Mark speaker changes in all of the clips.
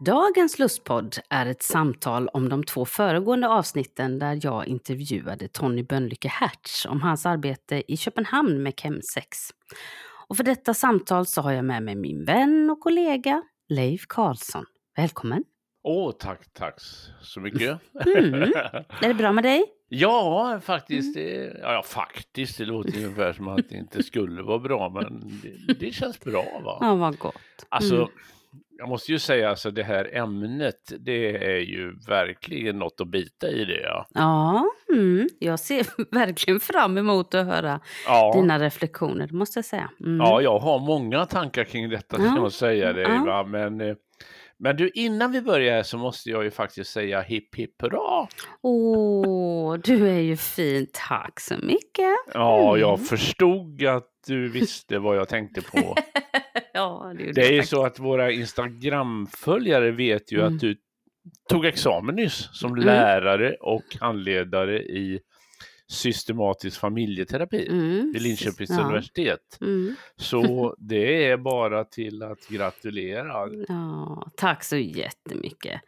Speaker 1: Dagens lustpodd är ett samtal om de två föregående avsnitten där jag intervjuade Tony Bönlycke Hertz om hans arbete i Köpenhamn med Chemsex. Och för detta samtal så har jag med mig min vän och kollega Leif Karlsson. Välkommen!
Speaker 2: Åh, oh, tack, tack så mycket.
Speaker 1: Mm. Är det bra med dig?
Speaker 2: Ja, faktiskt. Det, ja, faktiskt. Det låter ungefär som att det inte skulle vara bra, men det, det känns bra. Va?
Speaker 1: Ja, vad gott.
Speaker 2: Alltså, mm jag måste ju säga alltså det här ämnet, det är ju verkligen något att bita i det. Ja,
Speaker 1: ja mm, jag ser verkligen fram emot att höra ja. dina reflektioner, måste jag säga.
Speaker 2: Mm. Ja, jag har många tankar kring detta, ja. kan jag säga det. Ja. Men, eh, men du, innan vi börjar så måste jag ju faktiskt säga hipp hipp hurra.
Speaker 1: Åh, du är ju fin, tack så mycket.
Speaker 2: Ja, jag mm. förstod att du visste vad jag tänkte på.
Speaker 1: ja,
Speaker 2: det, det är ju så att våra Instagram-följare vet ju mm. att du tog examen nyss som mm. lärare och handledare i systematisk familjeterapi mm. vid Linköpings ja. universitet. Mm. Så det är bara till att gratulera.
Speaker 1: Ja, tack så jättemycket.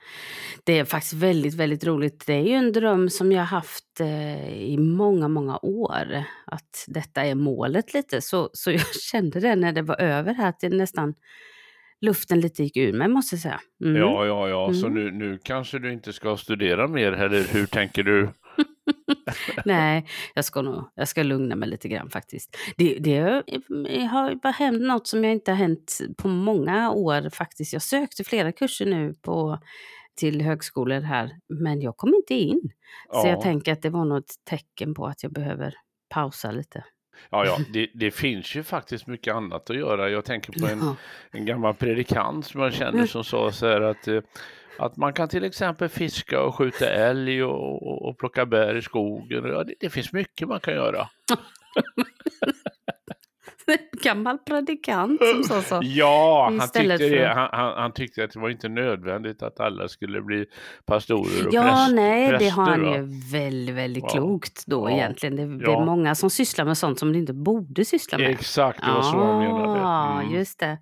Speaker 1: Det är faktiskt väldigt, väldigt roligt. Det är ju en dröm som jag haft eh, i många, många år. Att detta är målet lite. Så, så jag kände det när det var över här, att det nästan luften lite gick ur mig måste jag säga.
Speaker 2: Mm. Ja, ja, ja, mm. så nu, nu kanske du inte ska studera mer, eller hur tänker du?
Speaker 1: Nej, jag ska nog jag ska lugna mig lite grann faktiskt. Det, det har bara hänt något som jag inte har hänt på många år faktiskt. Jag sökte flera kurser nu på, till högskolor här, men jag kom inte in. Ja. Så jag tänker att det var något tecken på att jag behöver pausa lite.
Speaker 2: Ja, ja det, det, finns ju faktiskt mycket annat att göra. Jag tänker på en, en gammal predikant som jag känner som sa så här att eh, att man kan till exempel fiska och skjuta älg och, och plocka bär i skogen. Ja, det, det finns mycket man kan göra.
Speaker 1: gammal predikant som sa så.
Speaker 2: Ja, han tyckte, det, han, han, han, tyckte att det var inte nödvändigt att alla skulle bli pastorer och
Speaker 1: Ja,
Speaker 2: präst,
Speaker 1: nej,
Speaker 2: präster,
Speaker 1: det har han ju väldigt, väldigt ja. klokt då ja. egentligen. Det, det är många som sysslar med sånt som de inte borde syssla med.
Speaker 2: Exakt, det var så han menade.
Speaker 1: Ja, mm. just det.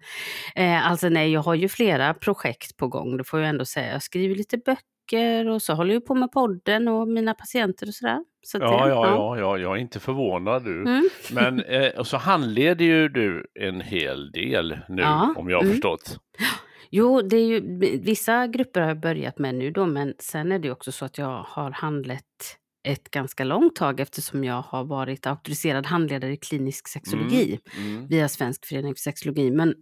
Speaker 1: Eh, alltså nej, jag har ju flera projekt på gång, det får jag ändå säga. Jag skriver lite böcker böcker och så håller jag på med podden och mina patienter och sådär. Så
Speaker 2: ja, det, ja, ja, ja, jag är inte förvånad du. Mm. Men eh, och så handleder ju du en hel del nu ja. om jag har mm. förstått.
Speaker 1: Jo, det är ju, vissa grupper har jag börjat med nu då, men sen är det också så att jag har handlett ett ganska långt tag eftersom jag har varit auktoriserad handledare i klinisk sexologi mm. Mm. via Svensk förening för sexologi. Men,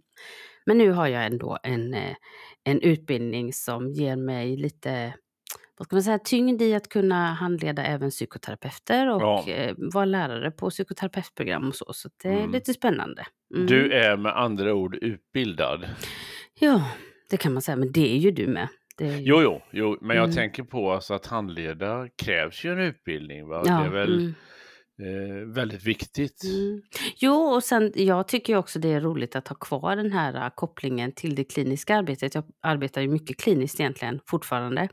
Speaker 1: men nu har jag ändå en, eh, en utbildning som ger mig lite vad ska man säga, tyngd i att kunna handleda även psykoterapeuter och ja. Eh, vara lärare på psykoterapeutprogram och så. Så det är mm. lite spännande.
Speaker 2: Mm. Du är med andra ord utbildad.
Speaker 1: Ja, det kan man säga, men det är ju du med. Ju...
Speaker 2: Jo, jo, jo, men jag mm. tänker på alltså att handleda krävs ju en utbildning. Va? Ja, det är väl mm. Eh, väldigt viktigt. Mm.
Speaker 1: Jo, och sen jag tycker också det är roligt att ha kvar den här uh, kopplingen till det kliniska arbetet. Jag arbetar ju mycket kliniskt egentligen fortfarande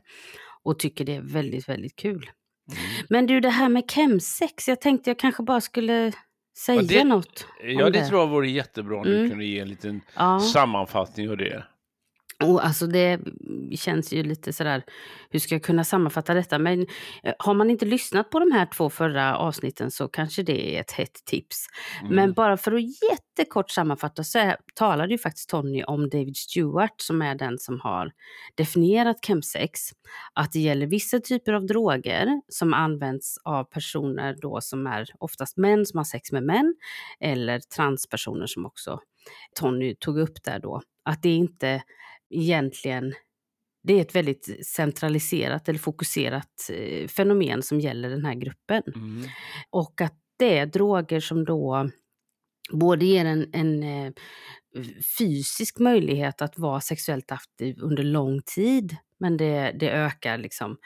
Speaker 1: och tycker det är väldigt, väldigt kul. Mm. Men du, det här med chemsex, jag tänkte jag kanske bara skulle säga ja, det, något.
Speaker 2: Ja, det, det, tror jag vore jättebra om mm. du kunde ge en liten ja. sammanfattning av det.
Speaker 1: Och alltså det känns ju lite sådär, hur ska jag kunna sammanfatta detta? Men eh, har man inte lyssnat på de här två förra avsnitten så kanske det är ett hett tips. Mm. Men bara för att jättekort sammanfatta så är, talade ju faktiskt Tony om David Stewart som är den som har definierat chemsex. Att det gäller vissa typer av droger som används av personer då som är oftast män som har sex med män eller transpersoner som också Tony tog upp där då. Att det inte egentligen det är ett väldigt centraliserat eller fokuserat eh, fenomen som gäller den här gruppen. Mm. Och att det är droger som då både ger en, en eh, fysisk möjlighet att vara sexuellt aktiv under lång tid, men det, det ökar liksom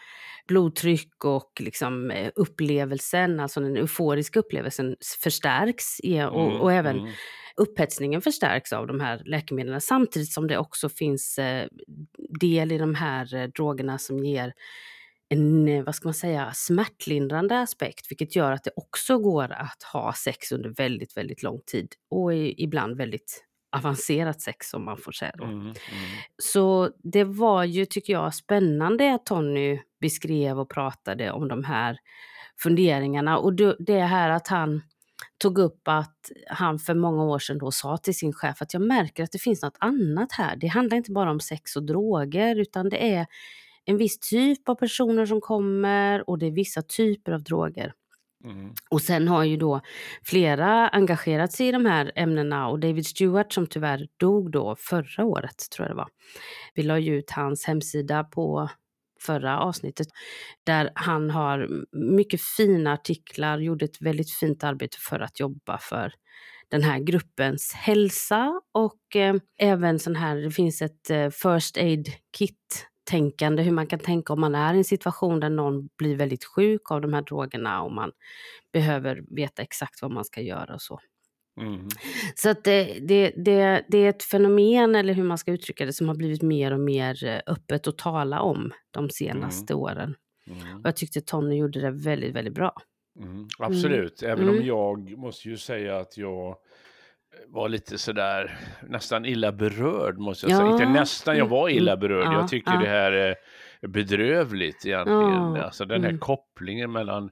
Speaker 1: blodtryck och liksom eh, upplevelsen, alltså den euforiska upplevelsen förstärks och, mm, och även mm. Upphetsningen förstärks av de här läkemedlen samtidigt som det också finns eh, del i de här eh, drogerna som ger en, vad ska man säga, smärtlindrande aspekt, vilket gör att det också går att ha sex under väldigt, väldigt lång tid och ibland väldigt avancerat sex om man får säga då. Mm, mm. Så det var ju, tycker jag, spännande att Tony beskrev och pratade om de här funderingarna och det här att han tog upp att han för många år sedan då sa till sin chef att jag märker att det finns något annat här. Det handlar inte bara om sex och droger utan det är en viss typ av personer som kommer och det är vissa typer av droger. Mm. Och sen har ju då flera engagerat sig i de här ämnena och David Stewart som tyvärr dog då förra året tror jag det var. Vi la ju ut hans hemsida på förra avsnittet där han har mycket fina artiklar, gjorde ett väldigt fint arbete för att jobba för den här gruppens hälsa och eh, även sån här, det finns ett eh, first aid kit tänkande, hur man kan tänka om man är i en situation där någon blir väldigt sjuk av de här drogerna och man behöver veta exakt vad man ska göra och så. Mm. Så att det, det, det, det, är ett fenomen, eller hur man ska uttrycka det, som har blivit mer och mer eh, öppet att tala om de senaste mm. åren. Mm. Och jag tyckte Tony gjorde det väldigt, väldigt bra.
Speaker 2: Mm. Absolut, även om mm. jag måste ju säga att jag var lite sådär nästan illa berörd måste jag ja. säga. Inte nästan, jag var illa mm. berörd. Ja, jag tycker ja. det här är bedrövligt egentligen. Ja. Alltså den här mm. kopplingen mellan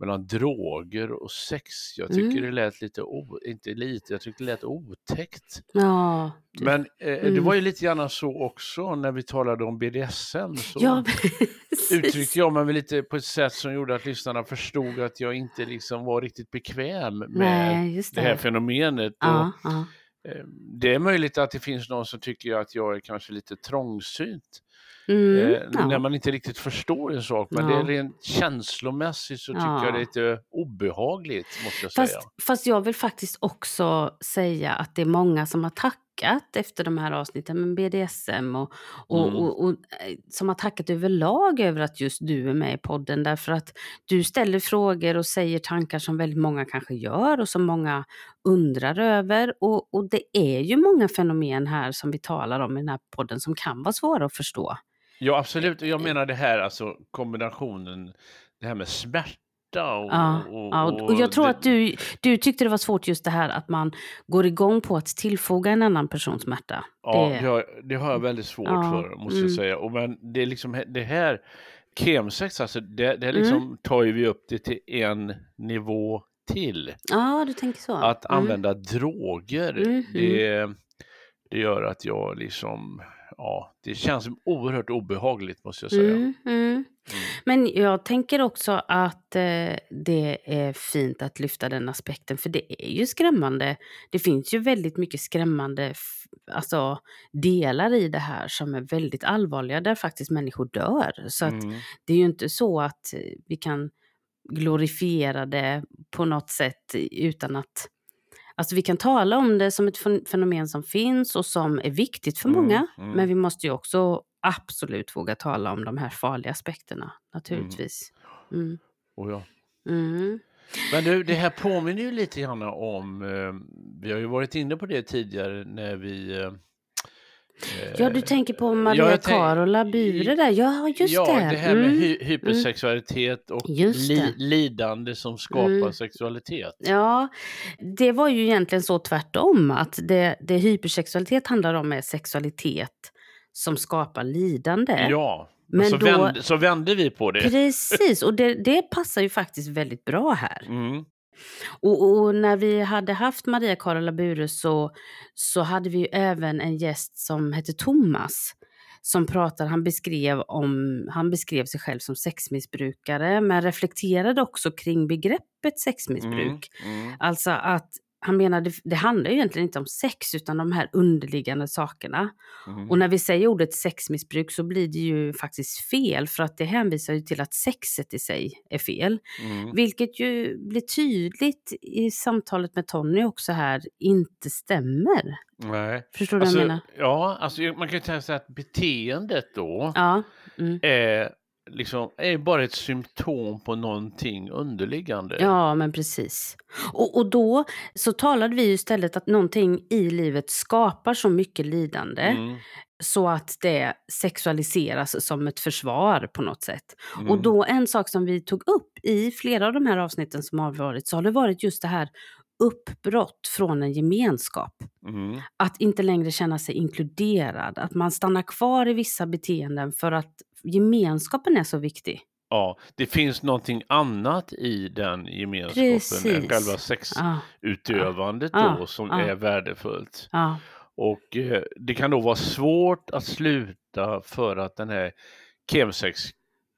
Speaker 2: mellan droger och sex. Jag tycker mm. det lät lite, o, inte lite, jag tyckte det lät otäckt. Ja, det, Men eh, mm. det var ju lite grann så också när vi talade om BDSM. Så ja, uttryckte jag mig lite på ett sätt som gjorde att lyssnarna förstod att jag inte liksom var riktigt bekväm med Nej, det. det. här fenomenet. Ja, och, ja. Eh, det är möjligt att det finns någon som tycker att jag är kanske lite trångsynt. Mm, eh, ja. När man inte riktigt förstår en sak. Men ja. det är rent känslomässigt så tycker ja. jag det är lite obehagligt. Måste jag
Speaker 1: fast,
Speaker 2: säga.
Speaker 1: fast jag vill faktiskt också säga att det är många som har tackat efter de här avsnitten med BDSM och, och, mm. och, och, eh, som har tackat överlag över att just du är med i podden. Därför att du ställer frågor och säger tankar som väldigt många kanske gör och som många undrar över. Och, och det är ju många fenomen här som vi talar om i den här podden som kan vara svåra att förstå.
Speaker 2: Ja, absolut. Jag menar det här, alltså kombinationen, det här med smärta och, ja,
Speaker 1: och, ja, och jag tror det... att du, du tyckte det var svårt just det här att man går igång på att tillfoga en annan persons smärta.
Speaker 2: Ja, det, det, det har jag väldigt svårt ja, för, måste mm. jag säga. Och men det är liksom det här, kemsex, alltså det, det liksom mm. tar ju vi upp det till en nivå till.
Speaker 1: Ja, du tänker så.
Speaker 2: Att mm. använda droger, mm. det, det gör att jag liksom ja, det känns oerhört obehagligt måste jag säga. Mm, mm. Mm.
Speaker 1: Men jag tänker också att eh, det är fint att lyfta den aspekten, för det är ju skrämmande. Det finns ju väldigt mycket skrämmande alltså, delar i det här som är väldigt allvarliga, där faktiskt människor dör. Så att mm. det är ju inte så att vi kan glorifiera det på något sätt utan att Alltså vi kan tala om det som ett fenomen som finns och som är viktigt för mm, många. Mm. Men vi måste ju också absolut våga tala om de här farliga aspekterna naturligtvis.
Speaker 2: Mm. Oh ja. Mm. Men du, det här påminner ju lite grann om, eh, vi har ju varit inne på det tidigare när vi eh,
Speaker 1: Ja, du tänker på Maria ja, Carola Bure där. Ja, just
Speaker 2: ja,
Speaker 1: det.
Speaker 2: Ja, det här med mm. hy hypersexualitet och li lidande som skapar mm. sexualitet.
Speaker 1: Ja, det var ju egentligen så tvärtom. Att det, det hypersexualitet handlar om är sexualitet som skapar lidande.
Speaker 2: Ja, men så, då, vände, så vände vi på det.
Speaker 1: Precis, och det, det passar ju faktiskt väldigt bra här. Mm. Och, och, när vi hade haft Maria Carola Bure så, så hade vi ju även en gäst som hette Thomas som pratar, han beskrev, om, han beskrev sig själv som sexmissbrukare men reflekterade också kring begreppet sexmissbruk. Mm, mm. Alltså att han menar det, det handlar ju egentligen inte om sex utan de här underliggande sakerna. Mm. Och när vi säger ordet sexmissbruk så blir det ju faktiskt fel för att det hänvisar ju till att sexet i sig är fel. Mm. Vilket ju blir tydligt i samtalet med Tony också här inte stämmer.
Speaker 2: Nej.
Speaker 1: Förstår du
Speaker 2: alltså,
Speaker 1: vad jag menar?
Speaker 2: Ja, alltså man kan ju säga att beteendet då
Speaker 1: ja. Mm.
Speaker 2: är liksom, är bara ett symptom på någonting underliggande.
Speaker 1: Ja, men precis. Och, och då så talade vi istället att någonting i livet skapar så mycket lidande mm. så att det sexualiseras som ett försvar på något sätt. Mm. Och då en sak som vi tog upp i flera av de här avsnitten som har varit så har det varit just det här uppbrott från en gemenskap. Mm. Att inte längre känna sig inkluderad, att man stannar kvar i vissa beteenden för att gemenskapen är så viktig.
Speaker 2: Ja, det finns någonting annat i den gemenskapen Precis. än själva sexutövandet ja. då som ja. är värdefullt.
Speaker 1: Ja.
Speaker 2: Och eh, det kan då vara svårt att sluta för att den här kemsex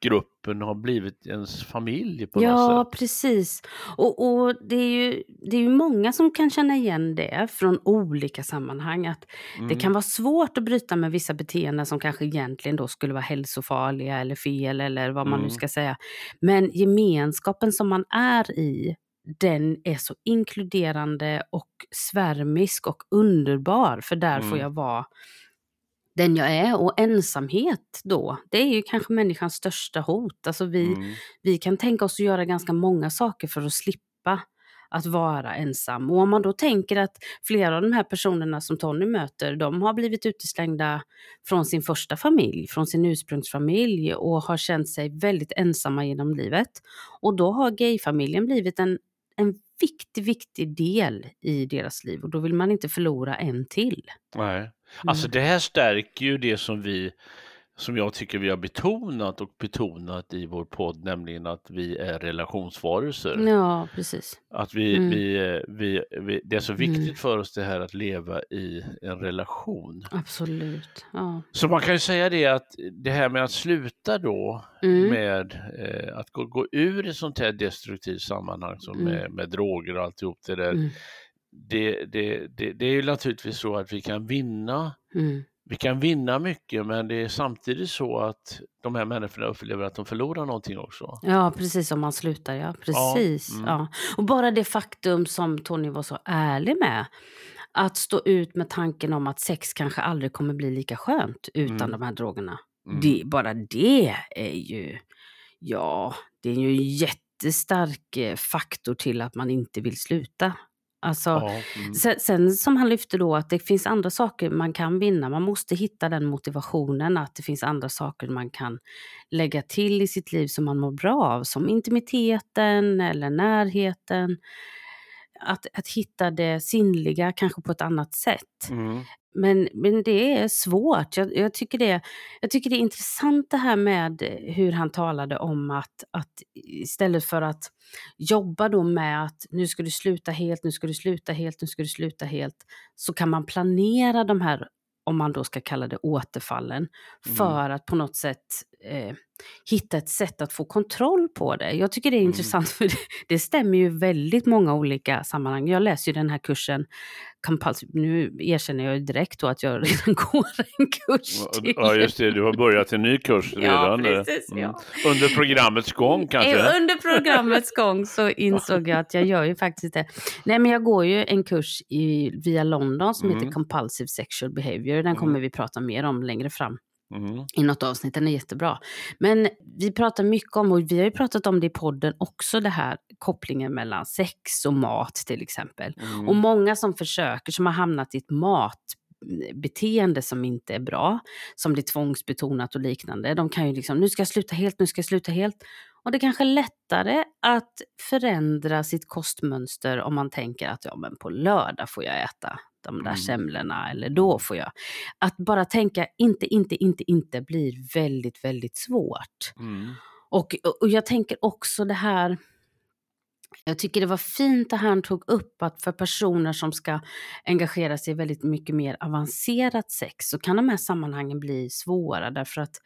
Speaker 2: gruppen har blivit ens familj på
Speaker 1: ja,
Speaker 2: något sätt.
Speaker 1: Ja, precis. Och, och, det, är ju, det är ju många som kan känna igen det från olika sammanhang. Att mm. Det kan vara svårt att bryta med vissa beteenden som kanske egentligen då skulle vara hälsofarliga eller fel eller vad man mm. nu ska säga. Men gemenskapen som man är i den är så inkluderande och svärmisk och underbar för där mm. får jag vara den jag är. Och ensamhet då, det är ju kanske människans största hot. Alltså vi, mm. vi kan tänka oss att göra ganska många saker för att slippa att vara ensam. Och om man då tänker att flera av de här personerna som Tony möter, de har blivit uteslängda från sin första familj, från sin ursprungsfamilj och har känt sig väldigt ensamma genom livet. Och då har gayfamiljen blivit en, en viktig, viktig del i deras liv och då vill man inte förlora en till.
Speaker 2: Nej. Alltså mm. det här stärker ju det som vi som jag tycker vi har betonat och betonat i vår podd, nämligen att vi är relationsvarelser.
Speaker 1: Ja, precis.
Speaker 2: Att vi, mm. vi, vi, vi, det är så viktigt mm. för oss det här att leva i en relation.
Speaker 1: Absolut. Ja.
Speaker 2: Så man kan ju säga det att det här med att sluta då mm. med eh, att gå, gå ur ett sånt här destruktivt sammanhang som mm. med, med droger och alltihop det där. Mm. Det, det, det, det, är ju naturligtvis så att vi kan vinna mm vi kan vinna mycket men det är samtidigt så att de här människorna upplever att de förlorar någonting också.
Speaker 1: Ja, precis om man slutar. Ja, precis. Ja, mm. ja. Och bara det faktum som Tony var så ärlig med. Att stå ut med tanken om att sex kanske aldrig kommer bli lika skönt utan mm. de här drogerna. Mm. Det, bara det är ju, ja, det är ju en jättestark eh, faktor till att man inte vill sluta. Alltså, ja, mm. sen, sen, som han lyfte då att det finns andra saker man kan vinna. Man måste hitta den motivationen att det finns andra saker man kan lägga till i sitt liv som man mår bra av. Som intimiteten eller närheten. Att, att hitta det sinnliga kanske på ett annat sätt. Mm. Men, men det är svårt. Jag, jag, tycker det, jag tycker det är intressant det här med hur han talade om att, att istället för att jobba då med att nu ska du sluta helt, nu ska du sluta helt, nu ska du sluta helt, så kan man planera de här om man då ska kalla det återfallen, mm. för att på något sätt eh, hitta ett sätt att få kontroll på det. Jag tycker det är mm. intressant för det, det stämmer ju väldigt många olika sammanhang. Jag läser ju den här kursen Compulsive, nu erkänner jag ju direkt då att jag redan går en kurs
Speaker 2: till. Ja just det, du har börjat en ny kurs redan.
Speaker 1: Ja, precis, mm. ja.
Speaker 2: Under programmets gång kanske?
Speaker 1: Eh, under programmets gång så insåg jag att jag gör ju faktiskt det. Nej men jag går ju en kurs i, via London som mm. heter Compulsive Sexual Behavior. Den mm. kommer vi prata mer om längre fram. Mm. i något avsnitt. Den är jättebra. Men vi pratar mycket om, och vi har ju pratat om det i podden också, det här kopplingen mellan sex och mat till exempel. Mm. Och många som försöker, som har hamnat i ett matbeteende som inte är bra, som blir tvångsbetonat och liknande. De kan ju liksom, nu ska jag sluta helt, nu ska jag sluta helt. Och det är kanske lättare att förändra sitt kostmönster om man tänker att ja, men på lördag får jag äta de där mm. semlorna eller då får jag. Att bara tänka inte, inte, inte, inte blir väldigt, väldigt svårt. Mm. Och, och jag tänker också det här, jag tycker det var fint det han tog upp att för personer som ska engagera sig i väldigt mycket mer avancerat sex så kan de här sammanhangen bli svåra därför att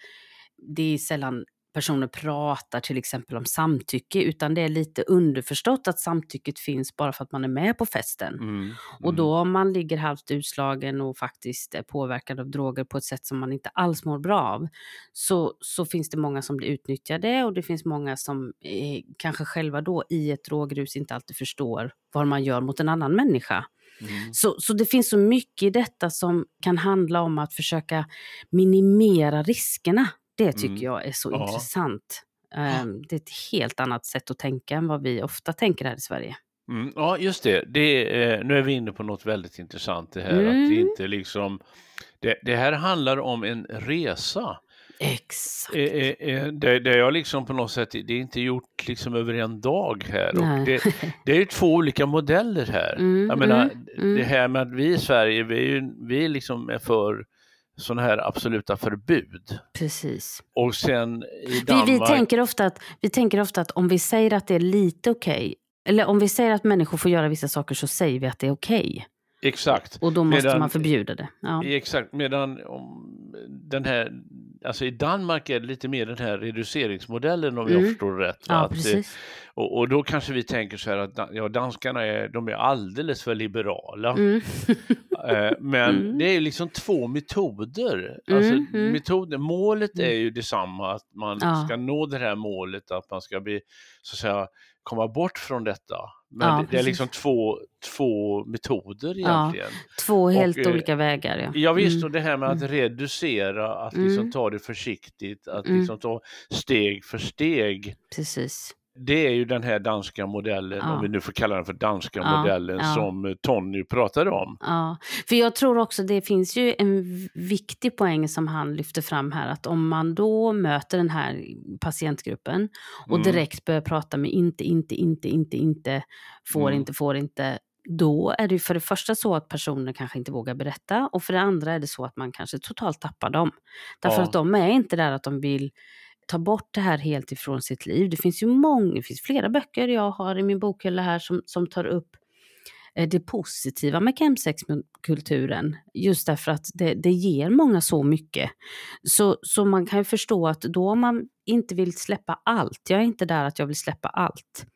Speaker 1: det är sällan personer pratar till exempel om samtycke, utan det är lite underförstått att samtycket finns bara för att man är med på festen. Mm, mm. Och då om man ligger halvt utslagen och faktiskt är påverkad av droger på ett sätt som man inte alls mår bra av, så, så finns det många som blir utnyttjade och det finns många som eh, kanske själva då i ett drogrus inte alltid förstår vad man gör mot en annan människa. Mm. Så, så det finns så mycket i detta som kan handla om att försöka minimera riskerna. Det tycker mm. jag är så ja. intressant. Um, det är ett helt annat sätt att tänka än vad vi ofta tänker här i Sverige.
Speaker 2: Mm, ja, just det. det eh, nu är vi inne på något väldigt intressant det här. Att det mm. inte liksom, det, det här handlar om en resa.
Speaker 1: Exakt.
Speaker 2: Eh, eh, det, det jag liksom på något sätt, det är inte gjort liksom över en dag här. Det, det är ju två olika modeller här. Mm, jag menar, mm, mm. det här med att vi i Sverige, vi är ju vi liksom är för sådana här absoluta förbud.
Speaker 1: Precis.
Speaker 2: Och sen i Danmark...
Speaker 1: Vi, vi, tänker ofta att, vi tänker ofta att om vi säger att det är lite okej, okay, eller om vi säger att människor får göra vissa saker så säger vi att det är okej. Okay.
Speaker 2: Exakt.
Speaker 1: Och då måste medan, man förbjuda det. Ja.
Speaker 2: Exakt, medan om den här, alltså i Danmark är det lite mer den här reduceringsmodellen om mm. jag förstår rätt.
Speaker 1: Ja, att, precis.
Speaker 2: Och, och, då kanske vi tänker så här att ja, danskarna är, de är alldeles för liberala. Mm. Eh, men mm. det är ju liksom två metoder. Alltså, mm, mm. metoden, målet är mm. ju detsamma, att man ja. ska nå det här målet, att man ska bli, så att säga, komma bort från detta. Men ja, det, det är liksom två, två metoder egentligen. Ja,
Speaker 1: två helt och, eh, olika vägar. Ja,
Speaker 2: ja visst, och det här med att reducera, att liksom ta det försiktigt, att liksom ta steg för steg.
Speaker 1: Precis
Speaker 2: det är ju den här danska modellen, ja. om vi nu får kalla den för danska ja, modellen, ja. som Tony pratade om.
Speaker 1: Ja, för jag tror också det finns ju en viktig poäng som han lyfter fram här, att om man då möter den här patientgruppen och mm. direkt börjar prata med inte, inte, inte, inte, inte, får mm. inte, får inte, då är det för det första så att personer kanske inte vågar berätta och för det andra är det så att man kanske totalt tappar dem. Därför att de är inte där att de vill ta bort det här helt ifrån sitt liv. Det finns ju många, det finns flera böcker jag har i min bokhylla här som, som tar upp eh, det positiva med chemsexkulturen. Just därför att det, det ger många så mycket. Så, så man kan ju förstå att då om man inte vill släppa allt, jag är inte där att jag vill släppa allt.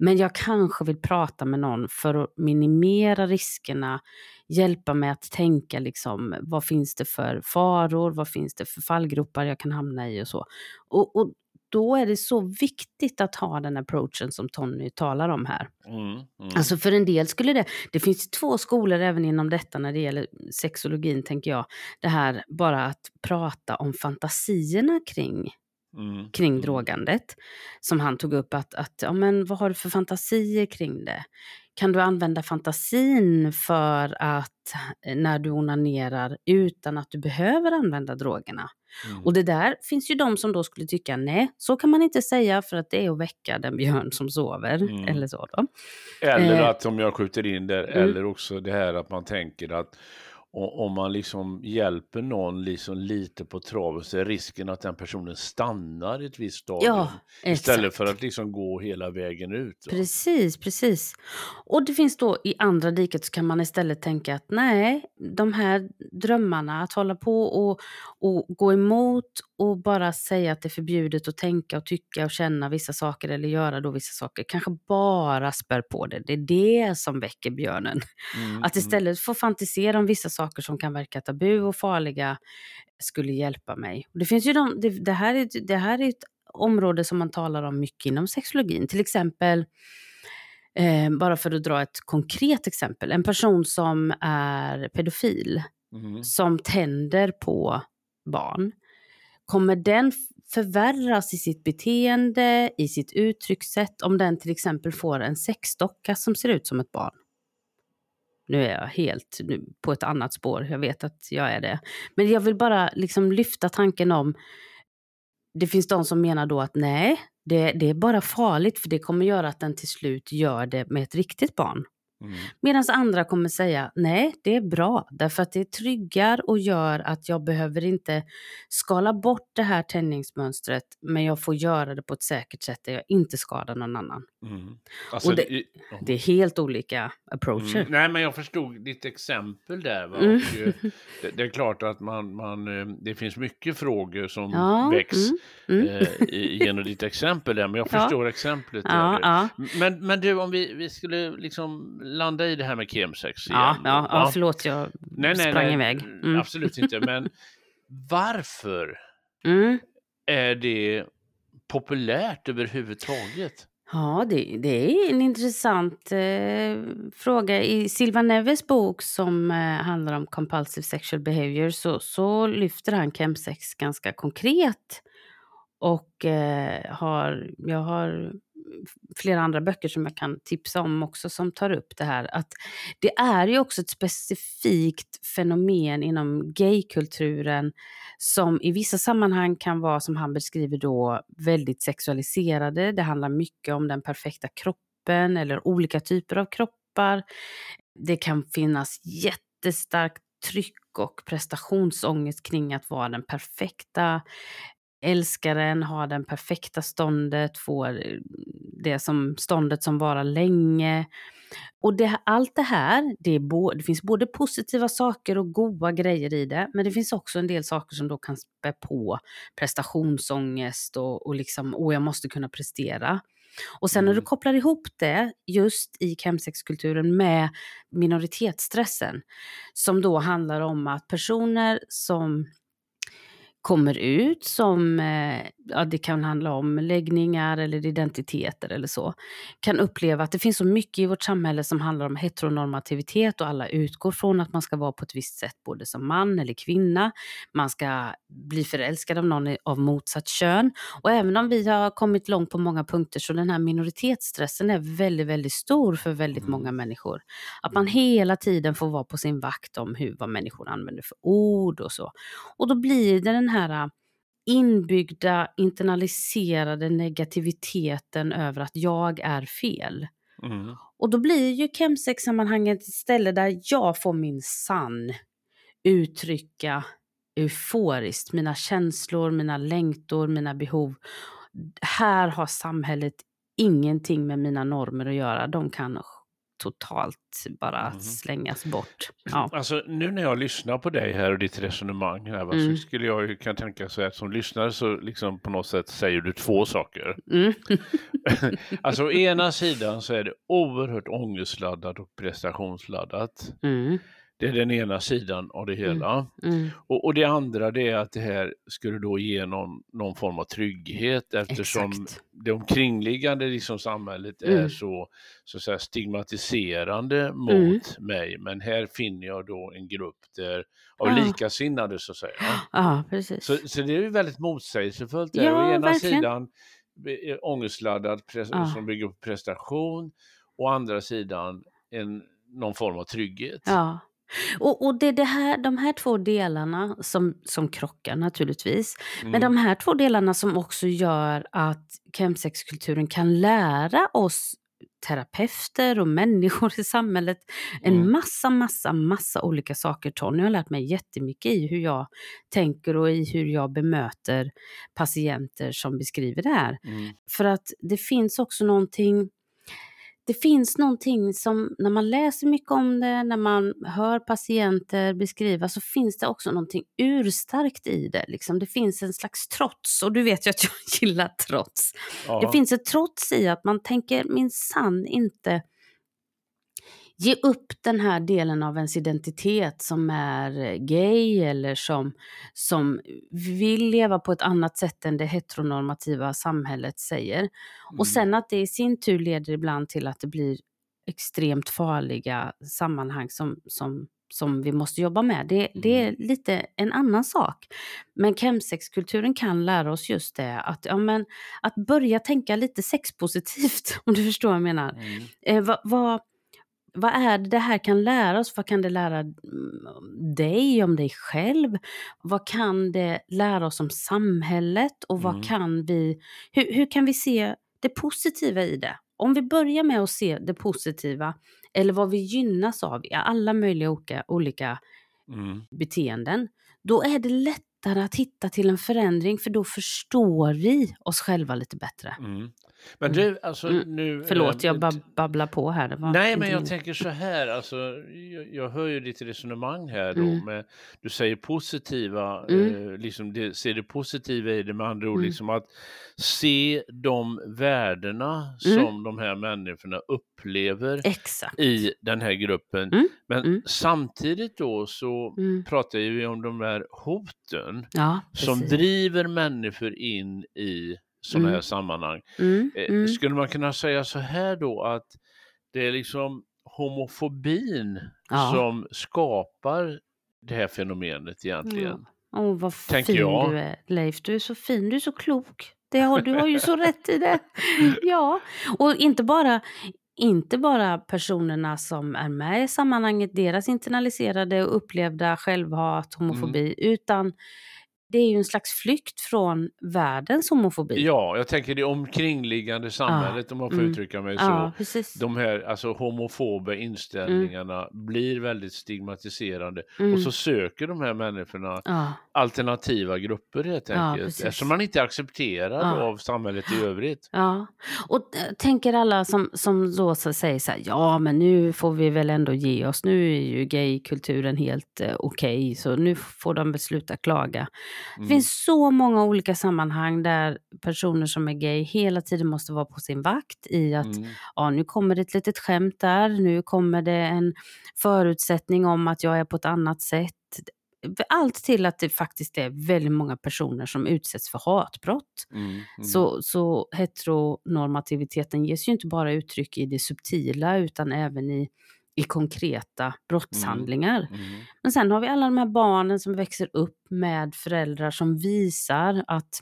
Speaker 1: Men jag kanske vill prata med någon för att minimera riskerna, hjälpa mig att tänka liksom, vad finns det för faror, vad finns det för fallgropar jag kan hamna i och så. Och, och då är det så viktigt att ha den approachen som Tony talar om här. Mm, mm. Alltså för en del skulle det, det finns två skolor även inom detta när det gäller sexologin tänker jag. Det här bara att prata om fantasierna kring Mm. kring mm. drogandet. Som han tog upp att, att ja, men vad har du för fantasier kring det? Kan du använda fantasin för att eh, när du onanerar utan att du behöver använda drogerna? Mm. Och det där finns ju de som då skulle tycka nej, så kan man inte säga för att det är att väcka den björn som sover. Mm. Eller så då.
Speaker 2: Eller eh. att om jag skjuter in det, mm. eller också det här att man tänker att och om man liksom hjälper någon liksom lite på traven så är risken att den personen stannar ett visst stadium ja, istället för att liksom gå hela vägen ut.
Speaker 1: Va? Precis, precis. Och det finns då i andra diket så kan man istället tänka att nej, de här drömmarna att hålla på och, och gå emot och bara säga att det är förbjudet att tänka och tycka och känna vissa saker eller göra då vissa saker kanske bara spär på det. Det är det som väcker björnen. Mm, att mm. istället få fantisera om vissa saker som kan verka tabu och farliga skulle hjälpa mig. Det, finns ju de, det, det, här är, det här är ett område som man talar om mycket inom sexologin. Till exempel, eh, bara för att dra ett konkret exempel, en person som är pedofil, mm. som tänder på barn kommer den förvärras i sitt beteende, i sitt uttryckssätt om den till exempel får en sexdocka som ser ut som ett barn? Nu är jag helt på ett annat spår, jag vet att jag är det. Men jag vill bara liksom lyfta tanken om, det finns de som menar då att nej, det, det är bara farligt för det kommer göra att den till slut gör det med ett riktigt barn. Mm. Medan andra kommer säga nej, det är bra därför att det tryggar och gör att jag behöver inte skala bort det här tändningsmönstret men jag får göra det på ett säkert sätt där jag inte skadar någon annan. Mm. Alltså, det, det, är helt olika approacher. Mm.
Speaker 2: Nej, men jag förstod ditt exempel där. Va? Mm. Och, eh, det, det, är klart att man, man, eh, det finns mycket frågor som ja. väcks mm. Mm. eh, genom ditt exempel där, men jag förstår ja. exemplet. Ja. Men, men du, om vi, vi skulle liksom landa i det här med kemsex igen.
Speaker 1: Ja, ja, ja. förlåt, jag nej, nej, sprang nej, iväg.
Speaker 2: Mm. Absolut inte, men varför mm. är det populärt överhuvudtaget?
Speaker 1: Ja, det, det är en intressant eh, fråga. I Silva Neves bok som eh, handlar om compulsive sexual behavior så, så lyfter han chemsex ganska konkret. Och eh, har, jag har flera andra böcker som jag kan tipsa om också som tar upp det här. Att det är ju också ett specifikt fenomen inom gaykulturen som i vissa sammanhang kan vara, som han beskriver då, väldigt sexualiserade. Det handlar mycket om den perfekta kroppen eller olika typer av kroppar. Det kan finnas jättestarkt tryck och prestationsångest kring att vara den perfekta älskaren, har den perfekta ståndet, får det som ståndet som varar länge. Och det, allt det här, det, bo, det, finns både positiva saker och goda grejer i det, men det finns också en del saker som då kan spä på prestationsångest och, och liksom, åh jag måste kunna prestera. Och sen när du mm. kopplar ihop det just i chemsexkulturen med minoritetsstressen, som då handlar om att personer som kommer ut som, eh, ja det kan handla om läggningar eller identiteter eller så, kan uppleva att det finns så mycket i vårt samhälle som handlar om heteronormativitet och alla utgår från att man ska vara på ett visst sätt både som man eller kvinna. Man ska bli förälskad av någon av motsatt kön. Och även om vi har kommit långt på många punkter så den här minoritetsstressen är väldigt, väldigt stor för väldigt mm. många människor. Att man hela tiden får vara på sin vakt om hur, vad människor använder för ord och så. Och då blir det den här äh, inbyggda, internaliserade negativiteten över att jag är fel. Mm. Och då blir ju chemsex-sammanhanget ett ställe där jag får min sann uttrycka euforiskt mina känslor, mina längtor, mina behov. Här har samhället ingenting med mina normer att göra. De kan totalt bara mm. slängas bort. Ja.
Speaker 2: Alltså nu när jag lyssnar på dig här och ditt resonemang här, va, mm. så skulle jag ju kan tänka så att som lyssnare så liksom på något sätt säger du två saker. Mm. alltså å ena sidan så är det oerhört ångestladdat och prestationsladdat. Mm. Det är den ena sidan av det mm. hela. Mm. Och, och, det andra det är att det här skulle då ge någon, någon form av trygghet eftersom Exakt. det omkringliggande liksom samhället mm. är så, så säga, stigmatiserande mot mm. mig. Men här finner jag då en grupp där, av ja. likasinnade så att säga.
Speaker 1: Ja, precis.
Speaker 2: Så, så det är väldigt motsägelsefullt. Där. Ja, Å ena verkligen. sidan ångestladdad ja. som bygger på prestation, å andra sidan en, någon form av trygghet.
Speaker 1: Ja. Och, och det är det här, de här två delarna som, som krockar naturligtvis. Mm. Men de här två delarna som också gör att chemsexkulturen kan lära oss terapeuter och människor i samhället en mm. massa, massa, massa olika saker. Tony har lärt mig jättemycket i hur jag tänker och i hur jag bemöter patienter som beskriver det här. Mm. För att det finns också någonting det finns någonting som, när man läser mycket om det, när man hör patienter beskriva, så finns det också någonting urstarkt i det. Liksom. Det finns en slags trots, och du vet ju att jag gillar trots. Ja. Det finns ett trots i att man tänker minsann inte ge upp den här delen av ens identitet som är gay eller som, som vill leva på ett annat sätt än det heteronormativa samhället säger. Mm. Och sen att det i sin tur leder ibland till att det blir extremt farliga sammanhang som, som, som vi måste jobba med. Det, det är mm. lite en annan sak. Men chemsexkulturen kan lära oss just det, att, ja, men, att börja tänka lite sexpositivt, om du förstår vad jag menar. Mm. Eh, vad, vad, vad är det det här kan lära oss? Vad kan det lära mm, dig om dig själv? Vad kan det lära oss om samhället? Och vad mm. kan vi, hur, hur kan vi se det positiva i det? om vi börjar med att se det positiva eller vad vi gynnas av i alla möjliga olika, olika mm. beteenden, då är det lättare att hitta till en förändring för då förstår vi oss själva lite bättre. Mm.
Speaker 2: Men du, alltså mm. nu...
Speaker 1: Förlåt, jag bab babblar på här.
Speaker 2: nej, men jag min... tänker så här, alltså, jag, jag hör ju ditt resonemang här då, mm. med, du säger positiva, mm. eh, liksom det, se det positiva i det, med andra ord, mm. liksom att se de värdena mm. som de här människorna upplever
Speaker 1: Exakt.
Speaker 2: i den här gruppen. Mm. Men samtidigt då så pratar vi om de här hoten
Speaker 1: ja,
Speaker 2: som driver människor in i sådana mm. här sammanhang. Mm. Eh, mm. Skulle man kunna säga så här då att det är liksom homofobin ja. som skapar det här fenomenet egentligen?
Speaker 1: Åh, vad fin jag. du är, Leif. Du är så fin, du är så klok. Det har, du har ju så rätt i det. Ja, och inte bara, inte bara personerna som är med i sammanhanget, deras internaliserade och upplevda självhat, homofobi, mm. utan det är ju en slags flykt från världens homofobi.
Speaker 2: Ja, jag tänker det omkringliggande samhället ja. om man får mm. uttrycka mig så. Ja, de här alltså, homofoba inställningarna mm. blir väldigt stigmatiserande mm. och så söker de här människorna ja. alternativa grupper helt enkelt. eftersom man inte är accepterad av samhället i övrigt.
Speaker 1: Ja, och äh, tänker alla som, som då säger så här, ja men nu får vi väl ändå ge oss, nu är ju gaykulturen helt äh, okej okay, så nu får de väl sluta klaga. Det finns mm. så många olika sammanhang där personer som är gay hela tiden måste vara på sin vakt i att mm. ja, nu kommer det ett litet skämt där, nu kommer det en förutsättning om att jag är på ett annat sätt. Allt till att det faktiskt är väldigt många personer som utsätts för hatbrott. Mm, mm. Så, så heteronormativiteten ges ju inte bara uttryck i det subtila utan även i i konkreta brottshandlingar. Mm. Mm. Men sen har vi alla de här barnen som växer upp med föräldrar som visar att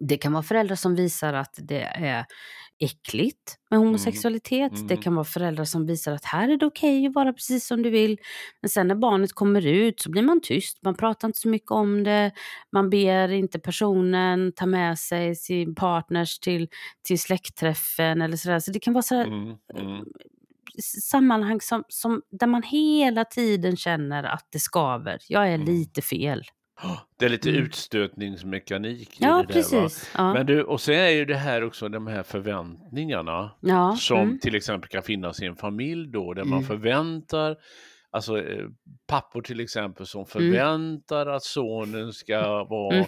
Speaker 1: det kan vara föräldrar som visar att det är äckligt med mm. homosexualitet. Mm. Det kan vara föräldrar som visar att här är det okej okay att vara precis som du vill. Men sen när barnet kommer ut så blir man tyst. Man pratar inte så mycket om det. Man ber inte personen ta med sig sin partners till, till släktträffen eller sådär. Så det kan vara sådär mm. Mm sammanhang som, som, där man hela tiden känner att det skaver. Jag är mm. lite fel.
Speaker 2: Det är lite mm. utstötningsmekanik i
Speaker 1: ja,
Speaker 2: det
Speaker 1: där. Precis.
Speaker 2: Ja. Men du, och sen är ju det här också de här förväntningarna
Speaker 1: ja.
Speaker 2: som mm. till exempel kan finnas i en familj då där mm. man förväntar Alltså eh, pappor till exempel som mm. förväntar att sonen ska vara mm.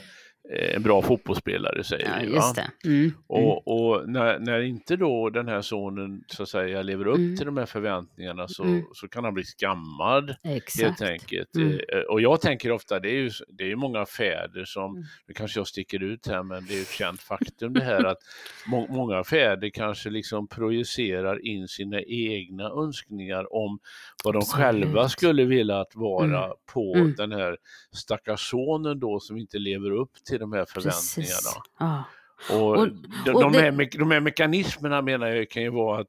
Speaker 2: En bra fotbollsspelare säger ja, vi. Va? Mm, mm. Och, och, när, när inte då den här sonen så att säga lever upp mm. till de här förväntningarna så, mm. så kan han bli skammad Exakt. helt enkelt. Mm. Eh, och jag tänker ofta, det är ju, det är många fäder som, mm. nu kanske jag sticker ut här men det är ett känt faktum det här att må, många fäder kanske liksom projicerar in sina egna önskningar om vad de Absolut. själva skulle vilja att vara på den här stackars sonen då som inte lever upp till till de här förväntningarna. Ja. Och, och, de, och de, här, de här mekanismerna menar jag kan ju vara att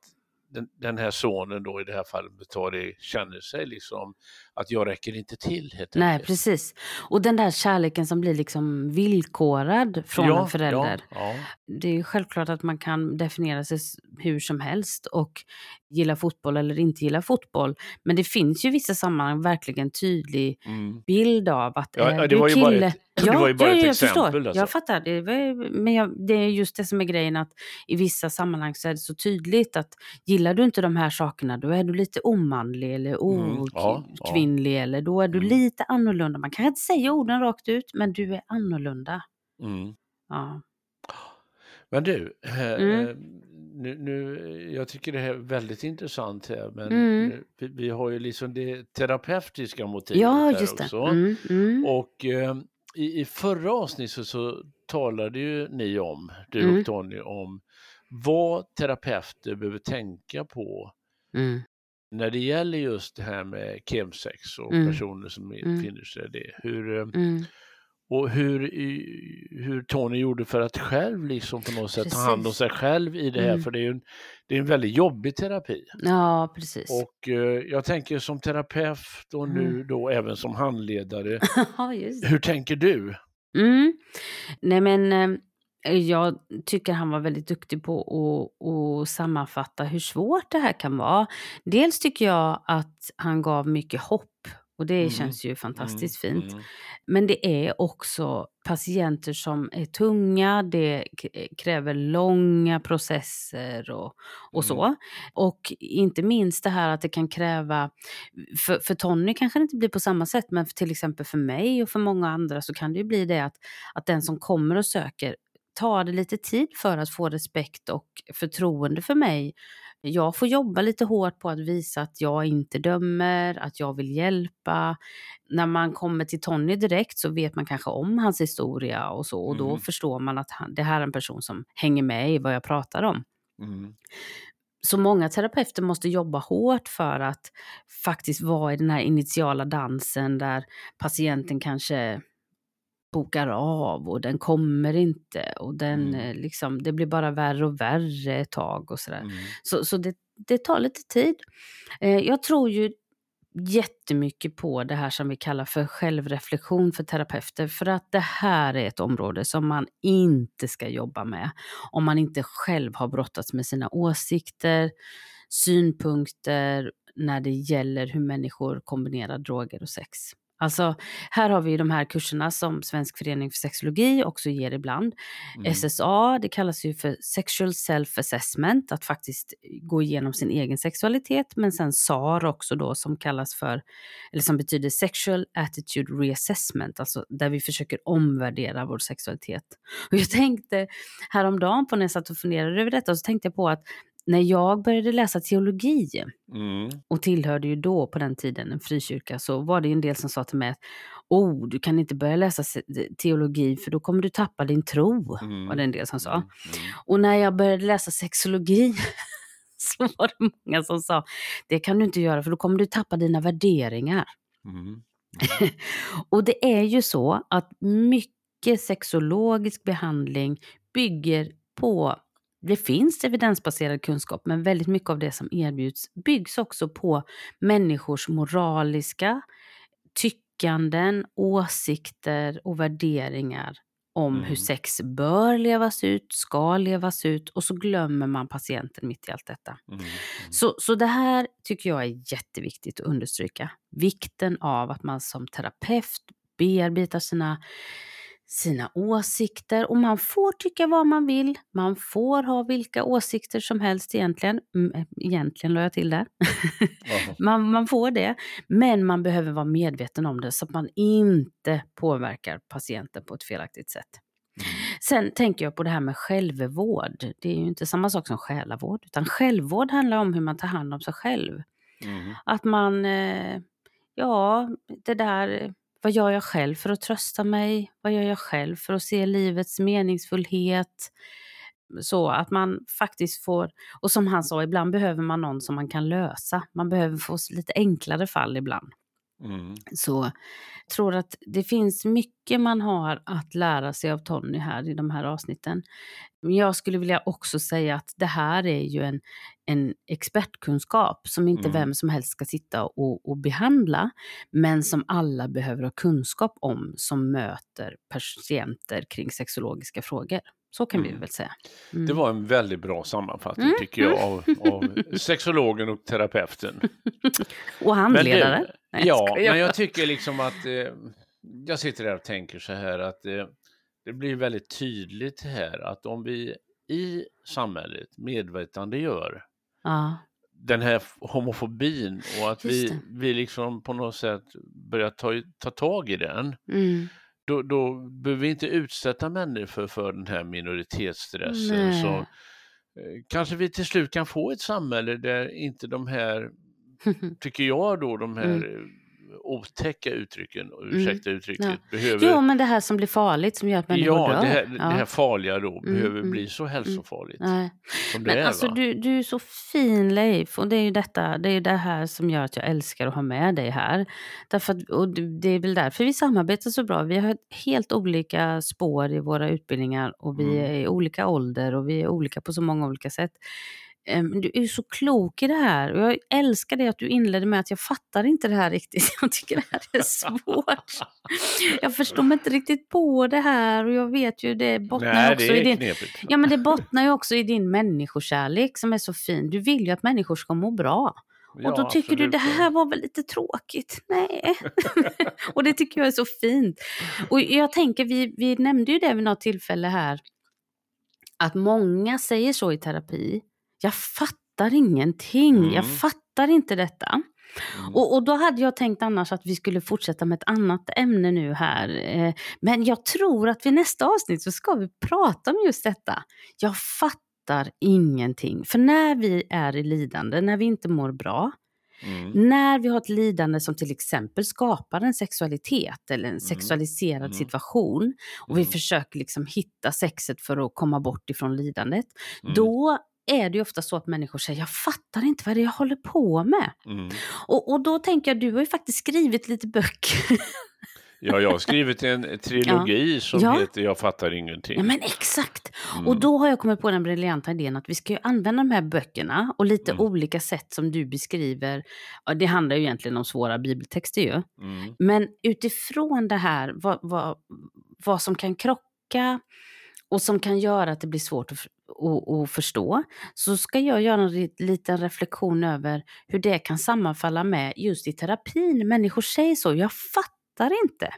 Speaker 2: den, den, här sonen då i det här fallet det, känner sig liksom att jag räcker inte till. Helt
Speaker 1: Nej, enkelt. precis. Och den där kärleken som blir liksom villkorad från ja, en förälder. Ja, ja. Det är självklart att man kan definiera sig hur som helst och gilla fotboll eller inte gilla fotboll. Men det finns ju vissa sammanhang verkligen tydlig mm. bild av att
Speaker 2: ja, är du kille... Ja, det var ju bara
Speaker 1: ja,
Speaker 2: ett
Speaker 1: jag
Speaker 2: exempel.
Speaker 1: Förstår.
Speaker 2: Alltså.
Speaker 1: Jag fattar. Det var, men jag, det är just det som är grejen att i vissa sammanhang så är det så tydligt att gillar du inte de här sakerna då är du lite omanlig eller okvinnlig mm, ja, eller då är du mm. lite annorlunda. Man kan inte säga orden rakt ut men du är annorlunda. Mm. Ja.
Speaker 2: Men du, eh, mm. Eh, nu, nu, jag tycker det här är väldigt intressant här, men mm. vi, vi, har ju liksom det terapeutiska motivet ja, just också. Mm, mm. Och eh, i, i förra avsnittet så talade ju ni om, du och mm. Tony, om vad terapeuter behöver tänka på mm. När det gäller just det här med kemsex och mm. personer som befinner sig i det. Hur, eh, och hur, hur Tony gjorde för att själv liksom på något sätt precis. ta hand om sig själv i det här, mm. för det är ju en, det är en väldigt jobbig terapi.
Speaker 1: Ja, precis.
Speaker 2: Och eh, jag tänker som terapeut och mm. nu då även som handledare, hur tänker du?
Speaker 1: Mm. Nej men, eh, Jag tycker han var väldigt duktig på att, att sammanfatta hur svårt det här kan vara. Dels tycker jag att han gav mycket hopp och det
Speaker 2: Mm.
Speaker 1: känns ju fantastiskt
Speaker 2: Mm.
Speaker 1: fint.
Speaker 2: Mm.
Speaker 1: Men det är också patienter som är tunga, det kräver långa processer och, och
Speaker 2: Mm.
Speaker 1: så. Och inte minst det här att det kan kräva, för, för Tony kanske det inte blir på samma sätt, men för, till exempel för mig och för många andra så kan det ju bli det att, att den som kommer och söker tar det lite tid för att få respekt och förtroende för mig. Jag får jobba lite hårt på att visa att jag inte dömer, att jag vill hjälpa. När man kommer till Tony direkt så vet man kanske om hans historia och så och då
Speaker 2: Mm.
Speaker 1: förstår man att han, det här är en person som hänger med i vad jag pratar om.
Speaker 2: Mm.
Speaker 1: Så många terapeuter måste jobba hårt för att faktiskt vara i den här initiala dansen där patienten kanske bokar av och den kommer inte och den,
Speaker 2: Mm.
Speaker 1: eh, liksom, det blir bara värre och värre ett tag och sådär.
Speaker 2: Mm.
Speaker 1: Så, så det, det tar lite tid. Eh, jag tror ju jättemycket på det här som vi kallar för självreflektion för terapeuter. För att det här är ett område som man inte ska jobba med om man inte själv har brottats med sina åsikter, synpunkter när det gäller hur människor kombinerar droger och sex. Alltså, här har vi de här kurserna som Svensk förening för sexologi också ger ibland.
Speaker 2: Mm.
Speaker 1: SSA, det kallas ju för sexual self-assessment, att faktiskt gå igenom sin egen sexualitet, men sen SAR också då som kallas för, eller som betyder sexual attitude reassessment, alltså där vi försöker omvärdera vår sexualitet. Och jag tänkte häromdagen på när jag satt och funderade över detta, så tänkte jag på att när jag började läsa teologi,
Speaker 2: Mm.
Speaker 1: och tillhörde ju då på den tiden en frikyrka, så var det en del som sa till mig att oh, du kan inte börja läsa teologi för då kommer du tappa din tro,
Speaker 2: Mm.
Speaker 1: var det en del som sa.
Speaker 2: Mm.
Speaker 1: Och när jag började läsa sexologi så var det många som sa det kan du inte göra för då kommer du tappa dina värderingar.
Speaker 2: Mm.
Speaker 1: Och det är ju så att mycket sexologisk behandling bygger på det finns evidensbaserad kunskap, men väldigt mycket av det som erbjuds byggs också på människors moraliska tyckanden, åsikter och värderingar om
Speaker 2: Mm.
Speaker 1: hur sex bör levas ut, ska levas ut och så glömmer man patienten mitt i allt detta.
Speaker 2: Mm.
Speaker 1: Så, så det här tycker jag är jätteviktigt att understryka. Vikten av att man som terapeut bearbetar sina, sina åsikter och man får tycka vad man vill. Man får ha vilka åsikter som helst egentligen. Mm, Egentligen la jag till där.
Speaker 2: Jaha.
Speaker 1: man, man får det, men man behöver vara medveten om det så att man inte påverkar patienten på ett felaktigt sätt. Sen tänker jag på det här med självvård. Det är ju inte samma sak som själavård, utan självvård handlar om hur man tar hand om sig själv.
Speaker 2: Mm.
Speaker 1: Att man, eh, ja, det där, eh, vad gör jag själv för att trösta mig? Vad gör jag själv för att se livets meningsfullhet? Så att man faktiskt får, och som han sa, ibland behöver man någon som man kan lösa. Man behöver få lite enklare fall ibland.
Speaker 2: Mm.
Speaker 1: Så jag tror att det finns mycket man har att lära sig av Tony här i de här avsnitten. Men jag skulle vilja också säga att det här är ju en, en expertkunskap som inte
Speaker 2: Mm.
Speaker 1: vem som helst ska sitta och, och behandla, men som alla behöver ha kunskap om som möter patienter kring sexologiska frågor. Så kan vi
Speaker 2: Mm.
Speaker 1: väl säga.
Speaker 2: Det
Speaker 1: Mm.
Speaker 2: var en väldigt bra sammanfattning
Speaker 1: Mm,
Speaker 2: tycker jag av, av sexologen och terapeuten.
Speaker 1: Och handledare.
Speaker 2: Men
Speaker 1: Nej,
Speaker 2: du,
Speaker 1: jag
Speaker 2: ja,
Speaker 1: skojar.
Speaker 2: men jag tycker liksom att eh, jag sitter där och tänker så här att eh, det blir väldigt tydligt här att om vi i samhället medvetandegör
Speaker 1: Ja,
Speaker 2: den här homofobin och att vi,
Speaker 1: det.
Speaker 2: vi liksom på något sätt börjar ta, ta tag i den,
Speaker 1: mm.
Speaker 2: Då, då behöver vi inte utsätta människor för den här minoritetsstressen.
Speaker 1: Nej.
Speaker 2: Så, eh, kanske vi till slut kan få ett samhälle där inte de här, tycker jag då, de här
Speaker 1: Mm.
Speaker 2: Otäcka uttrycken, och ursäkta uttrycket,
Speaker 1: Ja.
Speaker 2: behöver...
Speaker 1: Jo, men det här som blir farligt som gör att människor
Speaker 2: Ja,
Speaker 1: dör.
Speaker 2: det här,
Speaker 1: Ja.
Speaker 2: det här farliga då
Speaker 1: Mm,
Speaker 2: behöver
Speaker 1: mm,
Speaker 2: bli så hälsofarligt
Speaker 1: Nej.
Speaker 2: som det
Speaker 1: Men
Speaker 2: är.
Speaker 1: alltså
Speaker 2: va?
Speaker 1: du, du är så fin Leif och det är ju detta, det är det här som gör att jag älskar att ha med dig här. Därför att, och det är väl därför vi samarbetar så bra. Vi har helt olika spår i våra utbildningar och vi
Speaker 2: Mm.
Speaker 1: är i olika ålder och vi är olika på så många olika sätt. Ehm, du är så klok i det här och jag älskar det att du inledde med att jag fattar inte det här riktigt. Jag tycker det här är svårt. Jag förstår mig inte riktigt på det här och jag vet ju det bottnar Nej, också det i din... Ja men det bottnar ju också i din människokärlek som är så fin. Du vill ju att människor ska må bra. Ja, och då tycker absolut. du det här var väl lite tråkigt? Nej. och det tycker jag är så fint. Och jag tänker, vi, vi nämnde ju det vid något tillfälle här, att många säger så i terapi. Jag fattar ingenting, mm. jag fattar inte detta. Mm. Och, och, då hade jag tänkt annars att vi skulle fortsätta med ett annat ämne nu här. Eh, men jag tror att vid nästa avsnitt så ska vi prata om just detta. Jag fattar ingenting. För när vi är i lidande, när vi inte mår bra, Mm. När vi har ett lidande som till exempel skapar en sexualitet eller en mm. sexualiserad mm. situation och vi mm. försöker liksom hitta sexet för att komma bort ifrån lidandet, mm. då är det ju ofta så att människor säger jag fattar inte vad det är jag håller på med. Mm. Och, och då tänker jag, du har ju faktiskt skrivit lite böcker.
Speaker 2: Ja, jag har skrivit en trilogi ja. som ja. heter Jag fattar ingenting.
Speaker 1: Ja, men exakt. Mm. Och då har jag kommit på den briljanta idén att vi ska använda de här böckerna och lite mm. olika sätt som du beskriver. Det handlar ju egentligen om svåra bibeltexter ju. Mm. Men utifrån det här, vad, vad, vad som kan krocka och som kan göra att det blir svårt att, att, att, förstå, så ska jag göra en liten reflektion över hur det kan sammanfalla med just i terapin. Människor säger så, jag fattar inte.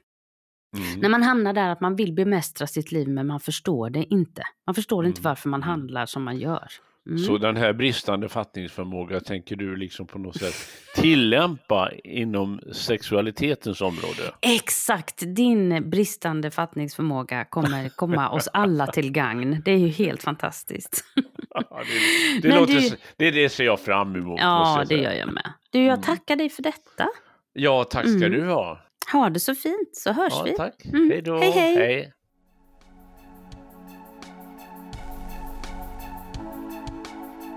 Speaker 1: Mm. När man hamnar där att man vill bemästra sitt liv men man förstår det inte. Man förstår mm. inte varför man mm. handlar som man gör.
Speaker 2: Mm. Så den här bristande fattningsförmåga tänker du liksom på något sätt tillämpa inom sexualitetens område?
Speaker 1: Exakt, din bristande fattningsförmåga kommer komma oss alla till gagn. Det är ju helt fantastiskt.
Speaker 2: Ja, det, det, låter, du... det, det ser jag fram emot.
Speaker 1: Ja, det gör jag med. Du, jag mm. tackar dig för detta.
Speaker 2: Ja, tack ska mm. du ha.
Speaker 1: Ha det så fint, så hörs ja, vi.
Speaker 2: Tack. Mm. Hej då.
Speaker 1: hej. hej. hej.